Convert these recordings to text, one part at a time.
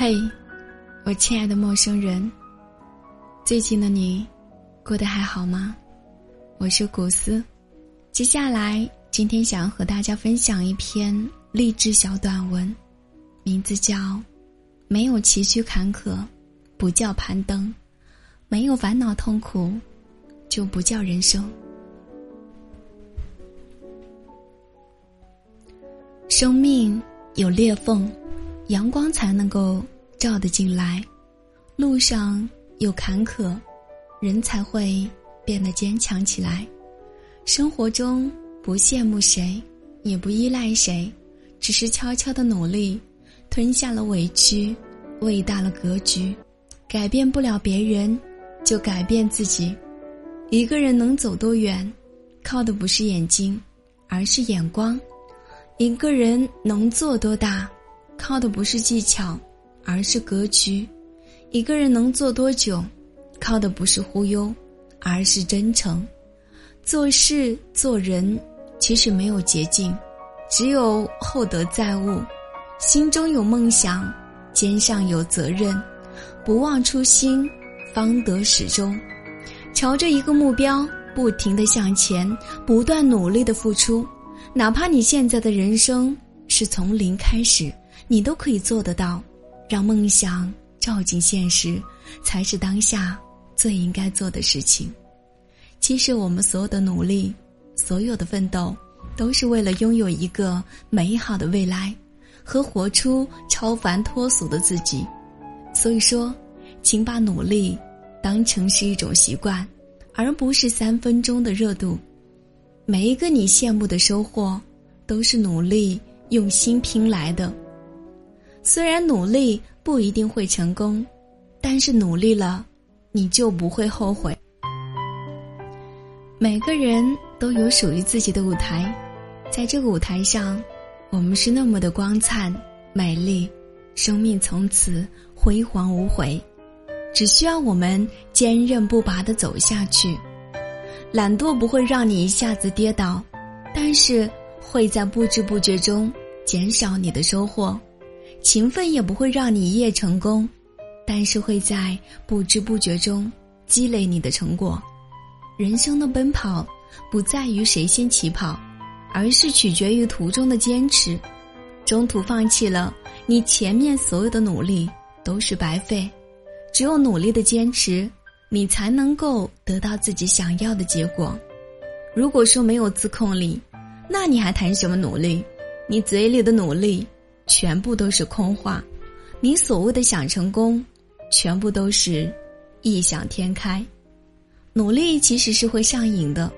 嘿，我亲爱的陌生人，最近的你过得还好吗？我是古斯，接下来今天想要和大家分享一篇励志小短文，名字叫《没有崎岖坎坷，不叫攀登；没有烦恼痛苦，就不叫人生》。生命有裂缝。阳光才能够照得进来，路上有坎坷，人才会变得坚强起来。生活中不羡慕谁，也不依赖谁，只是悄悄的努力，吞下了委屈，喂大了格局。改变不了别人，就改变自己。一个人能走多远，靠的不是眼睛，而是眼光；一个人能做多大。靠的不是技巧，而是格局。一个人能做多久，靠的不是忽悠，而是真诚。做事做人，其实没有捷径，只有厚德载物。心中有梦想，肩上有责任，不忘初心，方得始终。朝着一个目标，不停的向前，不断努力的付出，哪怕你现在的人生是从零开始。你都可以做得到，让梦想照进现实，才是当下最应该做的事情。其实，我们所有的努力，所有的奋斗，都是为了拥有一个美好的未来，和活出超凡脱俗的自己。所以说，请把努力当成是一种习惯，而不是三分钟的热度。每一个你羡慕的收获，都是努力用心拼来的。虽然努力不一定会成功，但是努力了，你就不会后悔。每个人都有属于自己的舞台，在这个舞台上，我们是那么的光灿美丽，生命从此辉煌无悔。只需要我们坚韧不拔的走下去。懒惰不会让你一下子跌倒，但是会在不知不觉中减少你的收获。勤奋也不会让你一夜成功，但是会在不知不觉中积累你的成果。人生的奔跑，不在于谁先起跑，而是取决于途中的坚持。中途放弃了，你前面所有的努力都是白费。只有努力的坚持，你才能够得到自己想要的结果。如果说没有自控力，那你还谈什么努力？你嘴里的努力。全部都是空话，你所谓的想成功，全部都是异想天开。努力其实是会上瘾的，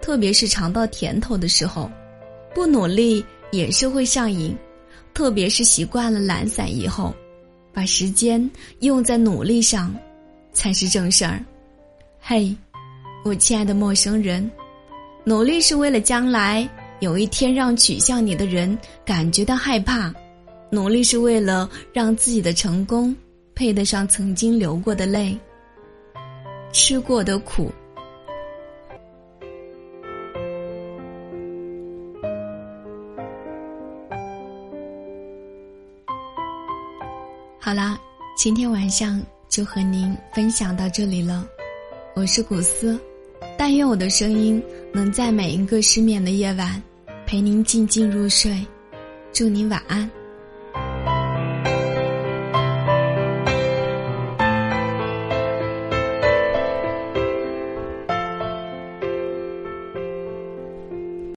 特别是尝到甜头的时候；不努力也是会上瘾，特别是习惯了懒散以后。把时间用在努力上，才是正事儿。嘿，我亲爱的陌生人，努力是为了将来有一天让取笑你的人感觉到害怕。努力是为了让自己的成功配得上曾经流过的泪、吃过的苦。好啦，今天晚上就和您分享到这里了。我是古斯，但愿我的声音能在每一个失眠的夜晚陪您静静入睡。祝您晚安。